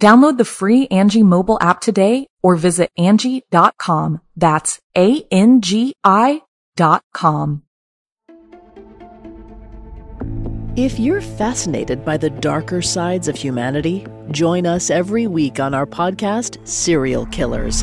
Download the free Angi mobile app today or visit Angi.com. That's A-N-G-I dot com. If you're fascinated by the darker sides of humanity, join us every week on our podcast, Serial Killers,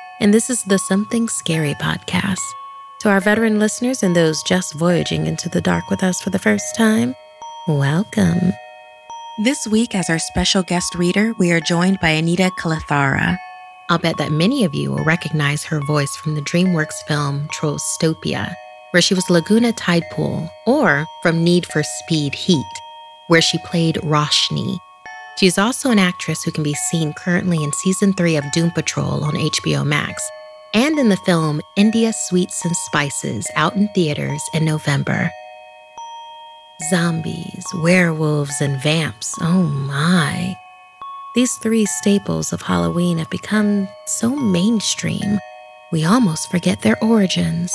and this is the Something Scary podcast. To our veteran listeners and those just voyaging into the dark with us for the first time, welcome. This week, as our special guest reader, we are joined by Anita Kalathara. I'll bet that many of you will recognize her voice from the DreamWorks film Trollstopia, where she was Laguna Tidepool, or from Need for Speed Heat, where she played Roshni, she is also an actress who can be seen currently in season three of Doom Patrol on HBO Max and in the film India Sweets and Spices out in theaters in November. Zombies, werewolves, and vamps, oh my. These three staples of Halloween have become so mainstream, we almost forget their origins.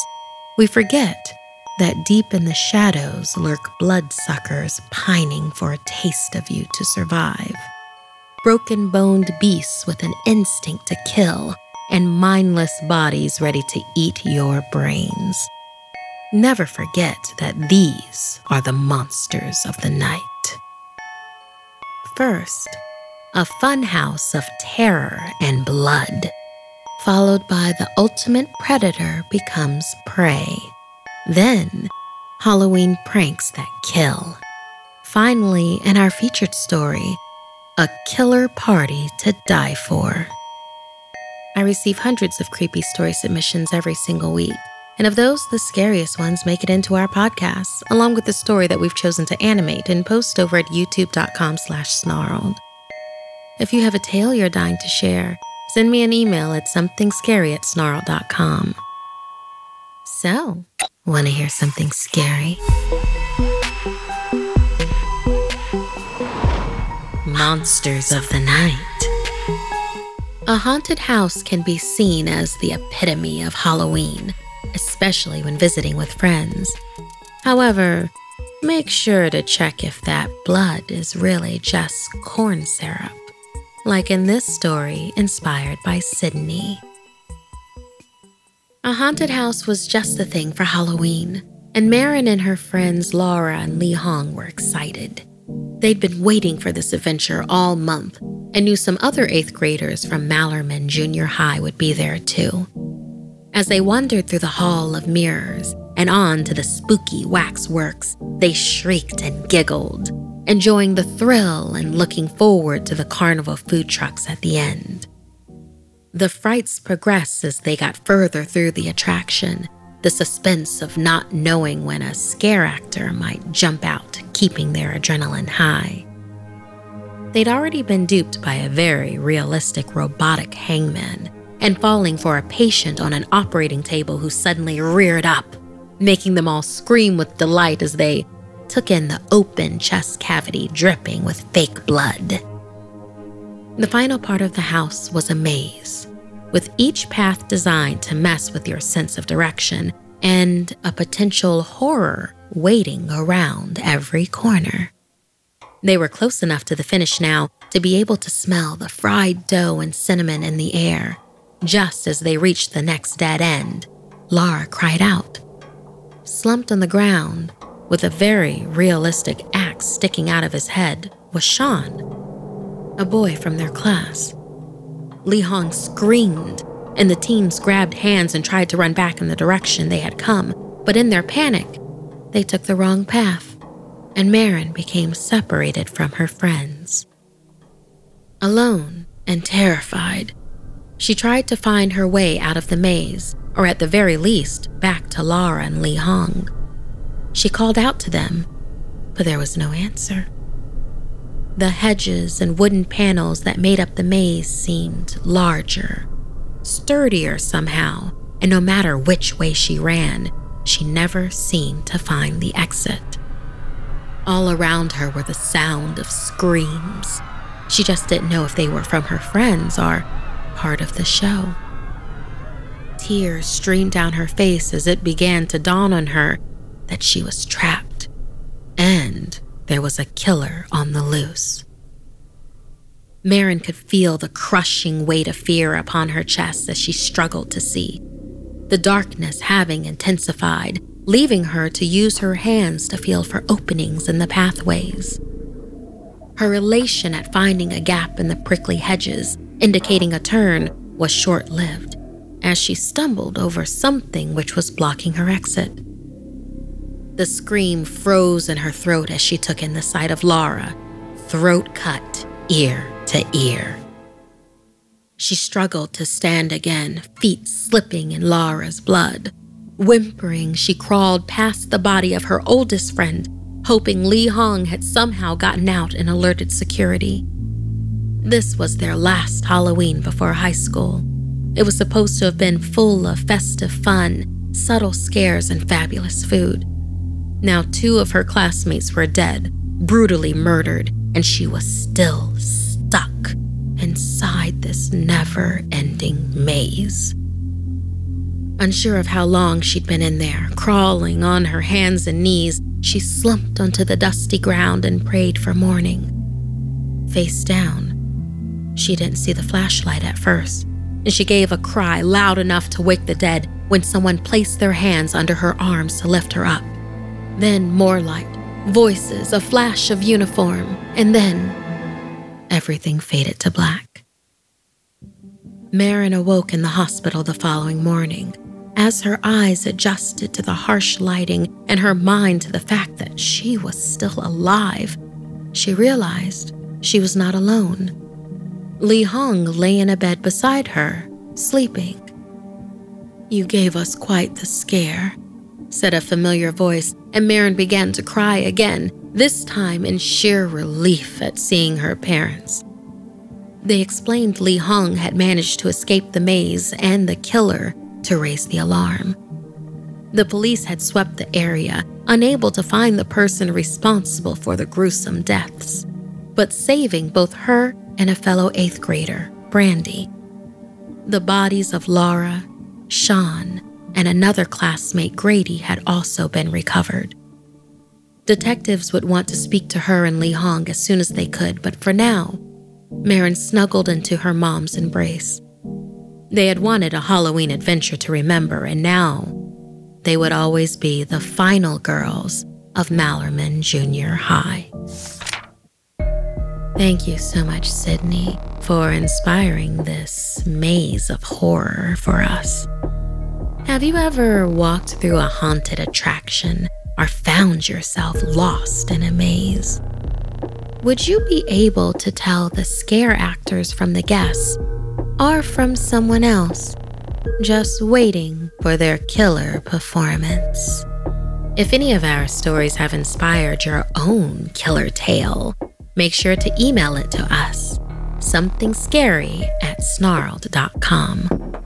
We forget that deep in the shadows lurk bloodsuckers pining for a taste of you to survive. Broken boned beasts with an instinct to kill, and mindless bodies ready to eat your brains. Never forget that these are the monsters of the night. First, a funhouse of terror and blood, followed by the ultimate predator becomes prey. Then, Halloween pranks that kill. Finally, in our featured story, a killer party to die for. I receive hundreds of creepy story submissions every single week. And of those, the scariest ones make it into our podcast, along with the story that we've chosen to animate and post over at youtube.com slash snarled. If you have a tale you're dying to share, send me an email at somethingscary at snarled.com. So, Want to hear something scary? Monsters of the Night. A haunted house can be seen as the epitome of Halloween, especially when visiting with friends. However, make sure to check if that blood is really just corn syrup, like in this story inspired by Sydney. A haunted house was just the thing for Halloween, and Marin and her friends Laura and Li Hong were excited. They'd been waiting for this adventure all month and knew some other eighth graders from Mallerman Junior High would be there too. As they wandered through the Hall of Mirrors and on to the spooky waxworks, they shrieked and giggled, enjoying the thrill and looking forward to the carnival food trucks at the end. The frights progressed as they got further through the attraction, the suspense of not knowing when a scare actor might jump out, keeping their adrenaline high. They'd already been duped by a very realistic robotic hangman and falling for a patient on an operating table who suddenly reared up, making them all scream with delight as they took in the open chest cavity dripping with fake blood. The final part of the house was a maze, with each path designed to mess with your sense of direction and a potential horror waiting around every corner. They were close enough to the finish now to be able to smell the fried dough and cinnamon in the air. Just as they reached the next dead end, Lara cried out. Slumped on the ground, with a very realistic axe sticking out of his head, was Sean, a boy from their class. Li Hong screamed, and the teens grabbed hands and tried to run back in the direction they had come, but in their panic, they took the wrong path, and Marin became separated from her friends. Alone and terrified, she tried to find her way out of the maze, or at the very least, back to Laura and Li Hong. She called out to them, but there was no answer. The hedges and wooden panels that made up the maze seemed larger, sturdier somehow, and no matter which way she ran, she never seemed to find the exit. All around her were the sound of screams. She just didn't know if they were from her friends or part of the show. Tears streamed down her face as it began to dawn on her that she was trapped there was a killer on the loose. Marin could feel the crushing weight of fear upon her chest as she struggled to see, the darkness having intensified, leaving her to use her hands to feel for openings in the pathways. Her elation at finding a gap in the prickly hedges, indicating a turn, was short lived as she stumbled over something which was blocking her exit. The scream froze in her throat as she took in the sight of Laura, throat cut, ear to ear. She struggled to stand again, feet slipping in Laura's blood. Whimpering, she crawled past the body of her oldest friend, hoping Li Hong had somehow gotten out and alerted security. This was their last Halloween before high school. It was supposed to have been full of festive fun, subtle scares, and fabulous food. Now, two of her classmates were dead, brutally murdered, and she was still stuck inside this never ending maze. Unsure of how long she'd been in there, crawling on her hands and knees, she slumped onto the dusty ground and prayed for morning. Face down, she didn't see the flashlight at first, and she gave a cry loud enough to wake the dead when someone placed their hands under her arms to lift her up. Then more light, voices, a flash of uniform, and then everything faded to black. Marin awoke in the hospital the following morning. As her eyes adjusted to the harsh lighting and her mind to the fact that she was still alive, she realized she was not alone. Li Hong lay in a bed beside her, sleeping. You gave us quite the scare, said a familiar voice, and Marin began to cry again, this time in sheer relief at seeing her parents. They explained Li Hong had managed to escape the maze and the killer to raise the alarm. The police had swept the area, unable to find the person responsible for the gruesome deaths, but saving both her and a fellow eighth grader, Brandy. The bodies of Laura, Sean, and another classmate, Grady, had also been recovered. Detectives would want to speak to her and Li Hong as soon as they could, but for now, Marin snuggled into her mom's embrace. They had wanted a Halloween adventure to remember, and now they would always be the final girls of Mallerman Junior High. Thank you so much, Sydney, for inspiring this maze of horror for us. Have you ever walked through a haunted attraction or found yourself lost in a maze? Would you be able to tell the scare actors from the guests or from someone else, just waiting for their killer performance? If any of our stories have inspired your own killer tale, make sure to email it to us something scary at snarled.com.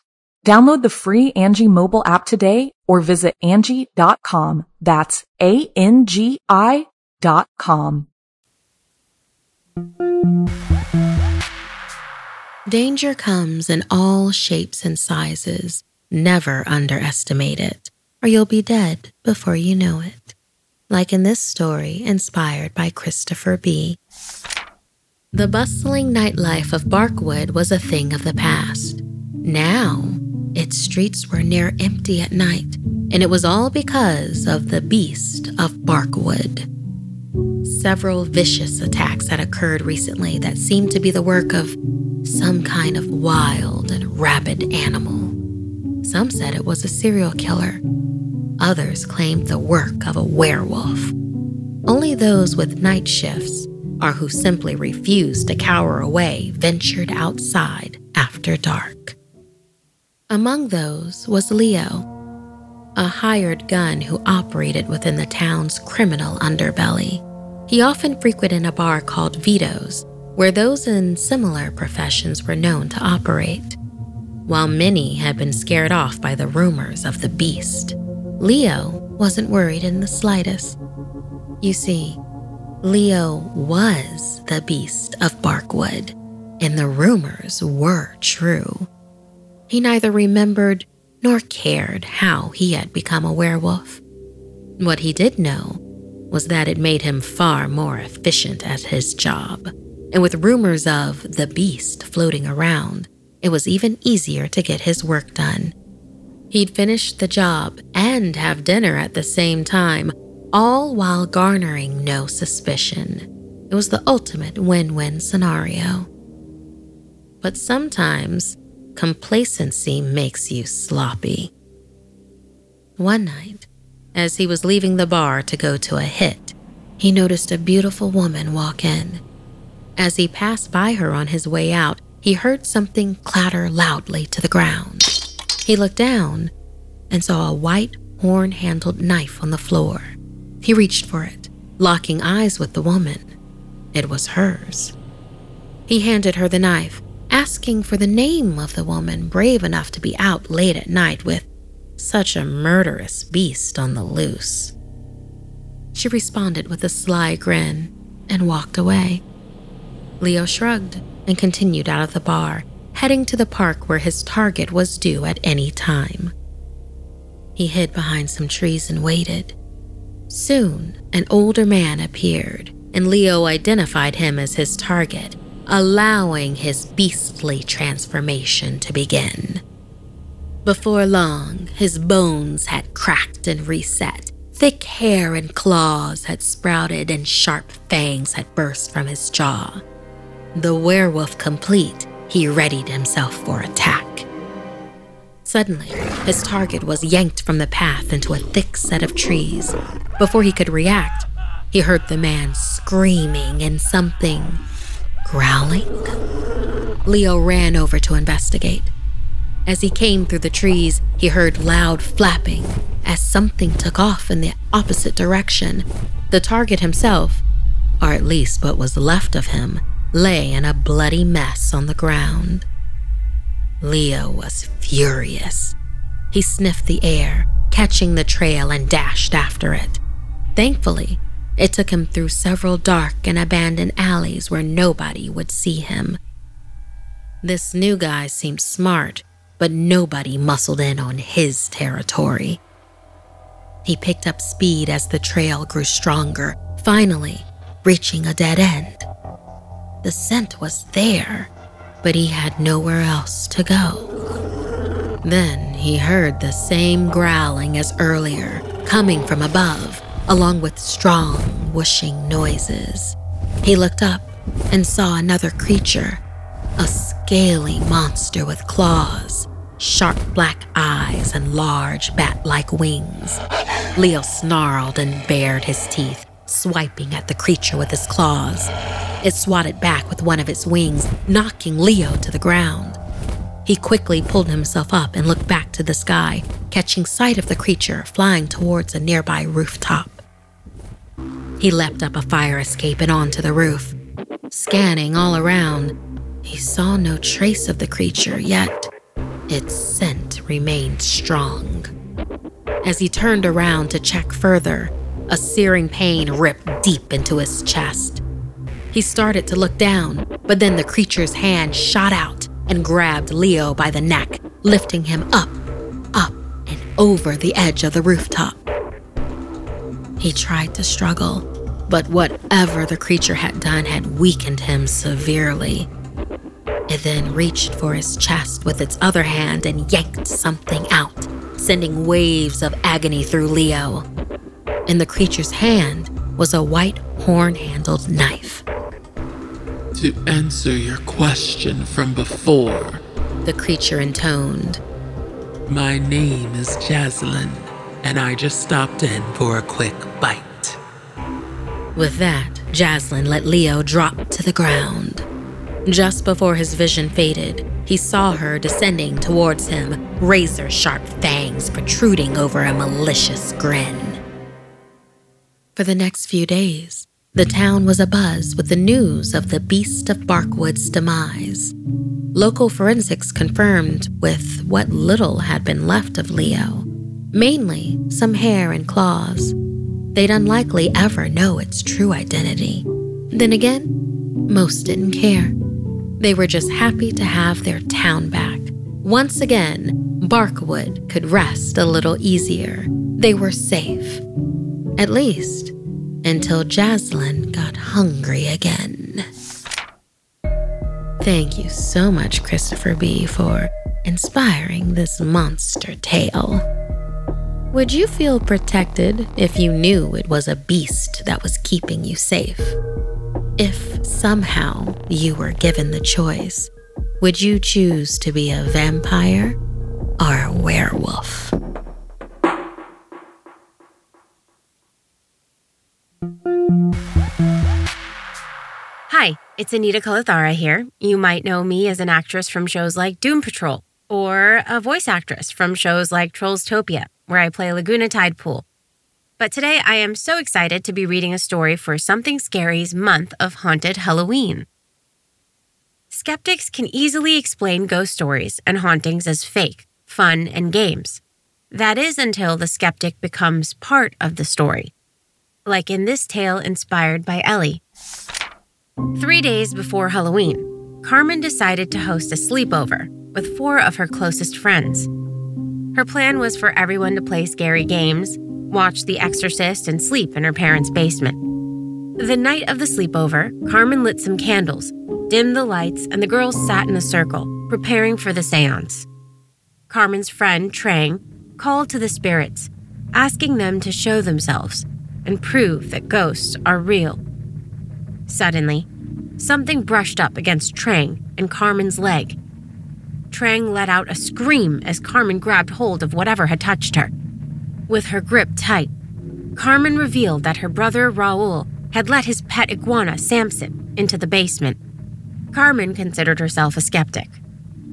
Download the free Angi mobile app today or visit Angi.com. That's A-N-G-I dot com. Danger comes in all shapes and sizes. Never underestimate it, or you'll be dead before you know it like in this story inspired by Christopher B. The bustling nightlife of Barkwood was a thing of the past. Now, its streets were near empty at night, and it was all because of the beast of Barkwood. Several vicious attacks had occurred recently that seemed to be the work of some kind of wild and rabid animal. Some said it was a serial killer, Others claimed the work of a werewolf. Only those with night shifts, or who simply refused to cower away, ventured outside after dark. Among those was Leo, a hired gun who operated within the town's criminal underbelly. He often frequented a bar called Vito's, where those in similar professions were known to operate. While many had been scared off by the rumors of the beast, Leo wasn't worried in the slightest. You see, Leo was the beast of Barkwood, and the rumors were true. He neither remembered nor cared how he had become a werewolf. What he did know was that it made him far more efficient at his job, and with rumors of the beast floating around, it was even easier to get his work done. He'd finish the job and have dinner at the same time, all while garnering no suspicion. It was the ultimate win win scenario. But sometimes complacency makes you sloppy. One night, as he was leaving the bar to go to a hit, he noticed a beautiful woman walk in. As he passed by her on his way out, he heard something clatter loudly to the ground. He looked down and saw a white horn handled knife on the floor. He reached for it, locking eyes with the woman. It was hers. He handed her the knife, asking for the name of the woman brave enough to be out late at night with such a murderous beast on the loose. She responded with a sly grin and walked away. Leo shrugged and continued out of the bar, heading to the park where his target was due at any time. He hid behind some trees and waited. Soon, an older man appeared, and Leo identified him as his target, allowing his beastly transformation to begin. Before long, his bones had cracked and reset. Thick hair and claws had sprouted, and sharp fangs had burst from his jaw. The werewolf complete, he readied himself for attack. Suddenly, his target was yanked from the path into a thick set of trees. Before he could react, he heard the man screaming and something growling. Leo ran over to investigate. As he came through the trees, he heard loud flapping as something took off in the opposite direction. The target himself, or at least what was left of him, lay in a bloody mess on the ground. Leo was furious. He sniffed the air, catching the trail, and dashed after it. Thankfully, it took him through several dark and abandoned alleys where nobody would see him. This new guy seemed smart, but nobody muscled in on his territory. He picked up speed as the trail grew stronger, finally reaching a dead end. The scent was there, but he had nowhere else to go. Then he heard the same growling as earlier, coming from above, along with strong, whooshing noises. He looked up and saw another creature, a scaly monster with claws, sharp black eyes, and large bat like wings. Leo snarled and bared his teeth, swiping at the creature with his claws. It swatted back with one of its wings, knocking Leo to the ground. He quickly pulled himself up and looked back to the sky, catching sight of the creature flying towards a nearby rooftop. He leapt up a fire escape and onto the roof. Scanning all around, he saw no trace of the creature, yet its scent remained strong. As he turned around to check further, a searing pain ripped deep into his chest. He started to look down, but then the creature's hand shot out and grabbed Leo by the neck, lifting him up, up, and over the edge of the rooftop. He tried to struggle, but whatever the creature had done had weakened him severely. It then reached for his chest with its other hand and yanked something out, sending waves of agony through Leo. In the creature's hand was a white horn handled knife. To answer your question from before, the creature intoned. My name is Jaslyn, and I just stopped in for a quick bite. With that, Jaslyn let Leo drop to the ground. Just before his vision faded, he saw her descending towards him, razor sharp fangs protruding over a malicious grin. For the next few days, the town was abuzz with the news of the Beast of Barkwood's demise. Local forensics confirmed with what little had been left of Leo, mainly some hair and claws. They'd unlikely ever know its true identity. Then again, most didn't care. They were just happy to have their town back. Once again, Barkwood could rest a little easier. They were safe. At least, until Jaslyn got hungry again. Thank you so much, Christopher B., for inspiring this monster tale. Would you feel protected if you knew it was a beast that was keeping you safe? If somehow you were given the choice, would you choose to be a vampire or a werewolf? Hi, it's Anita Kalathara here. You might know me as an actress from shows like Doom Patrol or a voice actress from shows like Trollstopia, where I play Laguna Tide Pool. But today I am so excited to be reading a story for Something Scary's month of haunted Halloween. Skeptics can easily explain ghost stories and hauntings as fake, fun, and games. That is until the skeptic becomes part of the story. Like in this tale inspired by Ellie. Three days before Halloween, Carmen decided to host a sleepover with four of her closest friends. Her plan was for everyone to play scary games, watch The Exorcist, and sleep in her parents' basement. The night of the sleepover, Carmen lit some candles, dimmed the lights, and the girls sat in a circle, preparing for the seance. Carmen's friend, Trang, called to the spirits, asking them to show themselves and prove that ghosts are real. Suddenly, something brushed up against Trang and Carmen's leg. Trang let out a scream as Carmen grabbed hold of whatever had touched her. With her grip tight, Carmen revealed that her brother Raul had let his pet iguana, Samson, into the basement. Carmen considered herself a skeptic.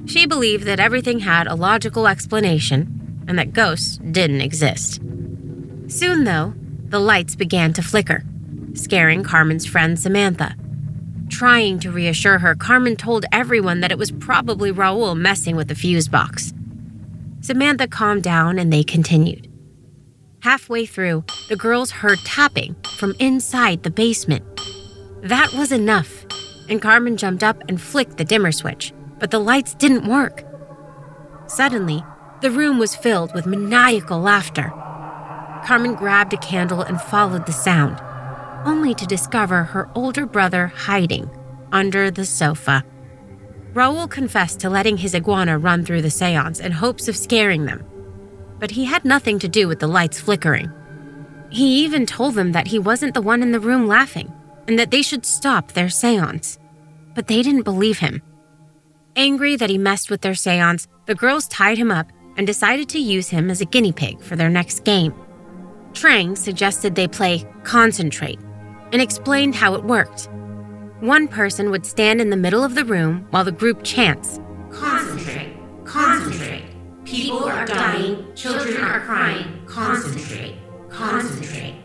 She believed that everything had a logical explanation and that ghosts didn't exist. Soon, though, the lights began to flicker, scaring Carmen's friend Samantha. Trying to reassure her, Carmen told everyone that it was probably Raul messing with the fuse box. Samantha calmed down and they continued. Halfway through, the girls heard tapping from inside the basement. That was enough, and Carmen jumped up and flicked the dimmer switch, but the lights didn't work. Suddenly, the room was filled with maniacal laughter. Carmen grabbed a candle and followed the sound, only to discover her older brother hiding under the sofa. Raul confessed to letting his iguana run through the seance in hopes of scaring them, but he had nothing to do with the lights flickering. He even told them that he wasn't the one in the room laughing and that they should stop their seance. But they didn't believe him. Angry that he messed with their seance, the girls tied him up and decided to use him as a guinea pig for their next game. Trang suggested they play Concentrate and explained how it worked. One person would stand in the middle of the room while the group chants Concentrate, concentrate. People are dying, children are crying. Concentrate, concentrate.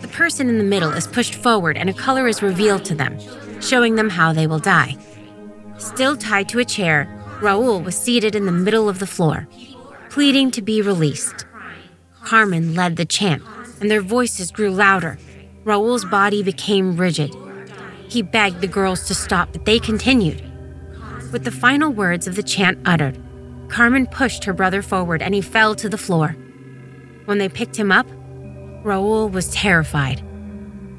The person in the middle is pushed forward and a color is revealed to them, showing them how they will die. Still tied to a chair, Raul was seated in the middle of the floor, pleading to be released. Carmen led the chant, and their voices grew louder. Raul's body became rigid. He begged the girls to stop, but they continued. With the final words of the chant uttered, Carmen pushed her brother forward and he fell to the floor. When they picked him up, Raul was terrified.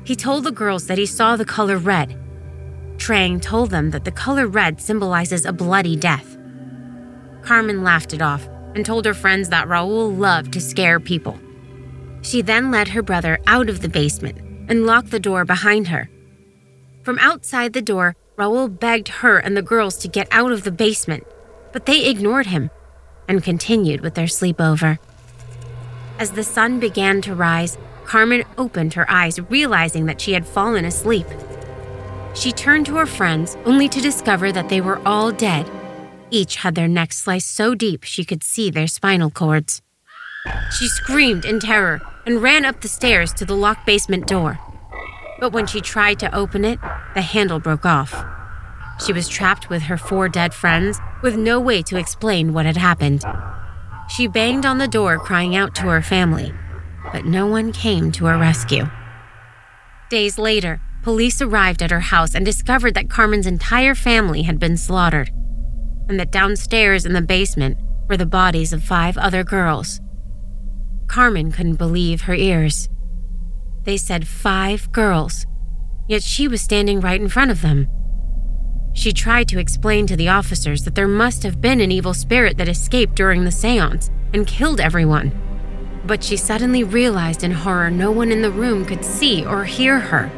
He told the girls that he saw the color red Trang told them that the color red symbolizes a bloody death. Carmen laughed it off and told her friends that Raul loved to scare people. She then led her brother out of the basement and locked the door behind her. From outside the door, Raul begged her and the girls to get out of the basement, but they ignored him and continued with their sleepover. As the sun began to rise, Carmen opened her eyes, realizing that she had fallen asleep. She turned to her friends only to discover that they were all dead. Each had their necks sliced so deep she could see their spinal cords. She screamed in terror and ran up the stairs to the locked basement door. But when she tried to open it, the handle broke off. She was trapped with her four dead friends with no way to explain what had happened. She banged on the door, crying out to her family, but no one came to her rescue. Days later, police arrived at her house and discovered that Carmen's entire family had been slaughtered, and that downstairs in the basement were the bodies of five other girls. Carmen couldn't believe her ears. They said five girls, yet she was standing right in front of them. She tried to explain to the officers that there must have been an evil spirit that escaped during the seance and killed everyone. But she suddenly realized in horror no one in the room could see or hear her.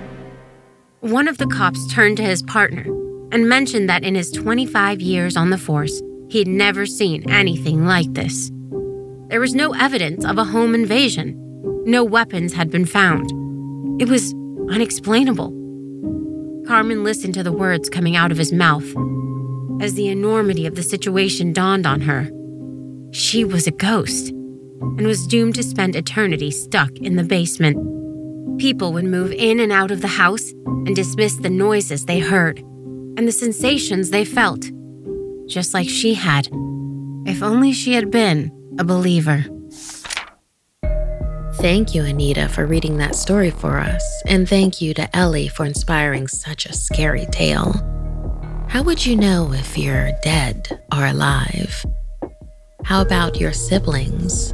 One of the cops turned to his partner and mentioned that in his 25 years on the force, he'd never seen anything like this. There was no evidence of a home invasion. No weapons had been found. It was unexplainable. Carmen listened to the words coming out of his mouth. As the enormity of the situation dawned on her, she was a ghost and was doomed to spend eternity stuck in the basement. People would move in and out of the house and dismiss the noises they heard and the sensations they felt, just like she had, if only she had been a believer. Thank you, Anita, for reading that story for us, and thank you to Ellie for inspiring such a scary tale. How would you know if you're dead or alive? How about your siblings?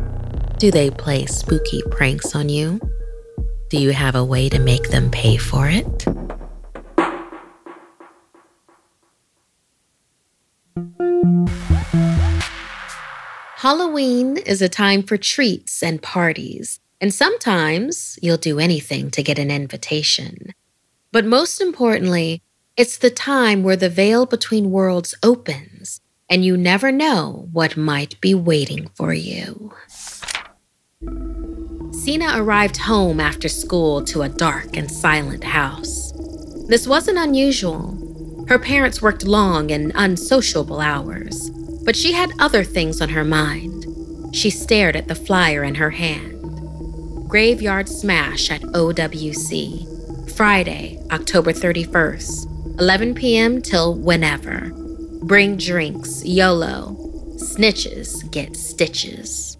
Do they play spooky pranks on you? Do you have a way to make them pay for it? Halloween is a time for treats and parties, and sometimes you'll do anything to get an invitation. But most importantly, it's the time where the veil between worlds opens, and you never know what might be waiting for you. Sina arrived home after school to a dark and silent house. This wasn't unusual. Her parents worked long and unsociable hours, but she had other things on her mind. She stared at the flyer in her hand. Graveyard Smash at OWC, Friday, October 31st, 11 p.m. till whenever. Bring drinks, YOLO. Snitches get stitches.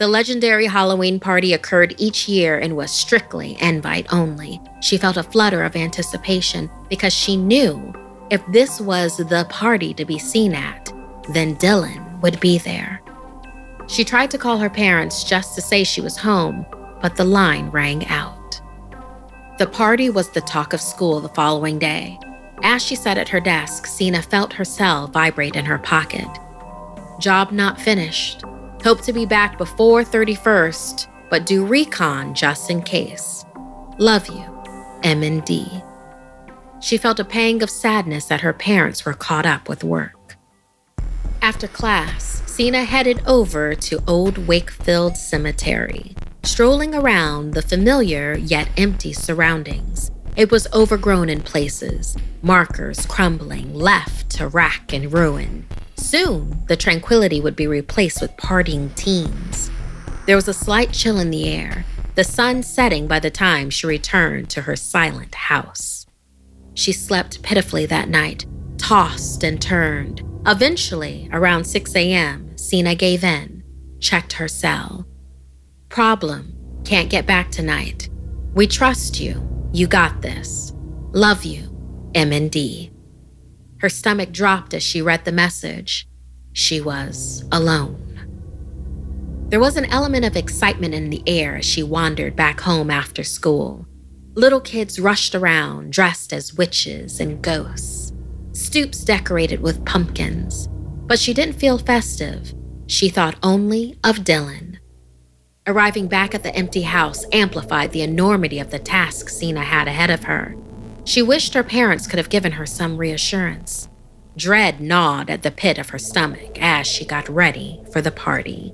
The legendary Halloween party occurred each year and was strictly invite only. She felt a flutter of anticipation because she knew if this was the party to be seen at, then Dylan would be there. She tried to call her parents just to say she was home, but the line rang out. The party was the talk of school the following day. As she sat at her desk, Sina felt her cell vibrate in her pocket. Job not finished. Hope to be back before 31st. but do recon just in case. Love you, M and D. She felt a pang of sadness that her parents were caught up with work. After class, Sina headed over to Old Wakefield Cemetery, strolling around the familiar yet empty surroundings. It was overgrown in places, markers crumbling, left to rack and ruin. Soon, the tranquility would be replaced with partying teens. There was a slight chill in the air, the sun setting by the time she returned to her silent house. She slept pitifully that night, tossed and turned. Eventually, around 6 a.m., Sina gave in, checked her cell. Problem can't get back tonight. We trust you. You got this. Love you, M&D. Her stomach dropped as she read the message. She was alone. There was an element of excitement in the air as she wandered back home after school. Little kids rushed around, dressed as witches and ghosts. Stoops decorated with pumpkins. But she didn't feel festive. She thought only of Dylan. Arriving back at the empty house amplified the enormity of the task Sina had ahead of her. She wished her parents could have given her some reassurance. Dread gnawed at the pit of her stomach as she got ready for the party.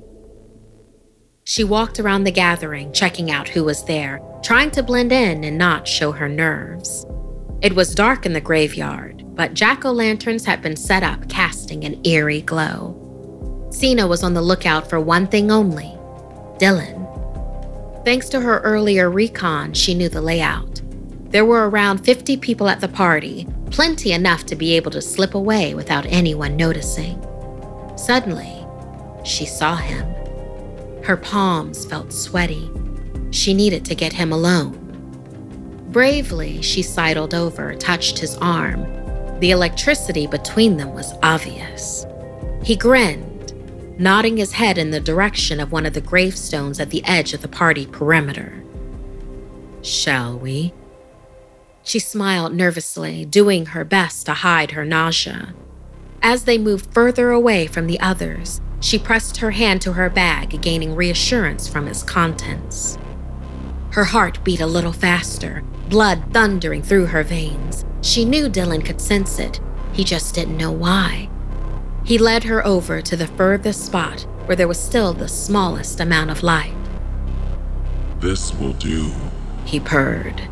She walked around the gathering, checking out who was there, trying to blend in and not show her nerves. It was dark in the graveyard, but jack o' lanterns had been set up, casting an eerie glow. Sina was on the lookout for one thing only Dylan. Thanks to her earlier recon, she knew the layout. There were around 50 people at the party, plenty enough to be able to slip away without anyone noticing. Suddenly, she saw him. Her palms felt sweaty. She needed to get him alone. Bravely, she sidled over, touched his arm. The electricity between them was obvious. He grinned nodding his head in the direction of one of the gravestones at the edge of the party perimeter. Shall we? She smiled nervously, doing her best to hide her nausea. As they moved further away from the others, she pressed her hand to her bag, gaining reassurance from its contents. Her heart beat a little faster, blood thundering through her veins. She knew Dylan could sense it, he just didn't know why. He led her over to the furthest spot where there was still the smallest amount of light. This will do, he purred.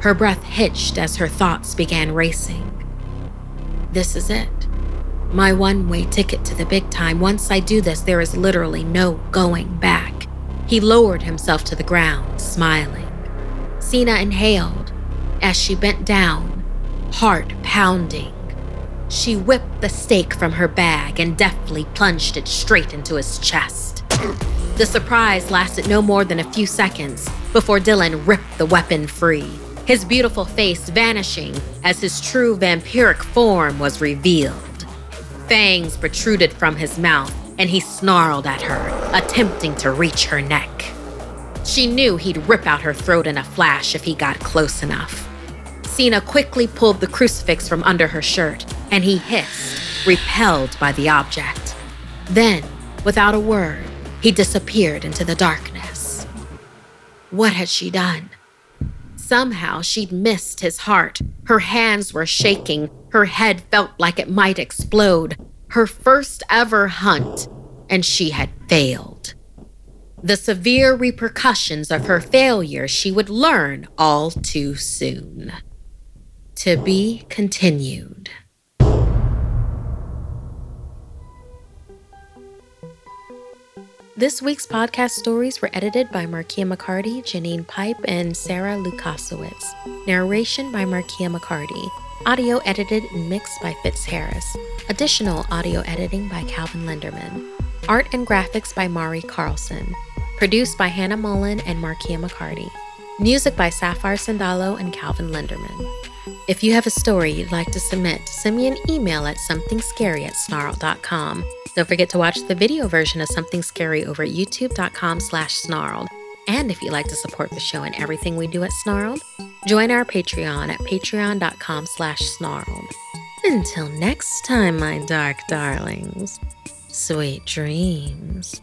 Her breath hitched as her thoughts began racing. This is it. My one way ticket to the big time. Once I do this, there is literally no going back. He lowered himself to the ground, smiling. Sina inhaled as she bent down, heart pounding. She whipped the stake from her bag and deftly plunged it straight into his chest. The surprise lasted no more than a few seconds before Dylan ripped the weapon free, his beautiful face vanishing as his true vampiric form was revealed. Fangs protruded from his mouth, and he snarled at her, attempting to reach her neck. She knew he'd rip out her throat in a flash if he got close enough. Sina quickly pulled the crucifix from under her shirt, and he hissed, repelled by the object. Then, without a word, he disappeared into the darkness. What had she done? Somehow she'd missed his heart. Her hands were shaking. Her head felt like it might explode. Her first ever hunt, and she had failed. The severe repercussions of her failure she would learn all too soon. To be continued. This week's podcast stories were edited by Markia McCarty, Janine Pipe, and Sarah Lukasiewicz. Narration by Markia McCarty. Audio edited and mixed by Fitz Harris. Additional audio editing by Calvin Linderman. Art and graphics by Mari Carlson. Produced by Hannah Mullen and Markia McCarty. Music by Sapphire Sandalo and Calvin Linderman. If you have a story you'd like to submit, send me an email at somethingscary at. Don't forget to watch the video version of Something Scary over at youtube.com slash snarled. And if you'd like to support the show and everything we do at Snarled, join our Patreon at patreon.com slash snarled. Until next time, my dark darlings, sweet dreams.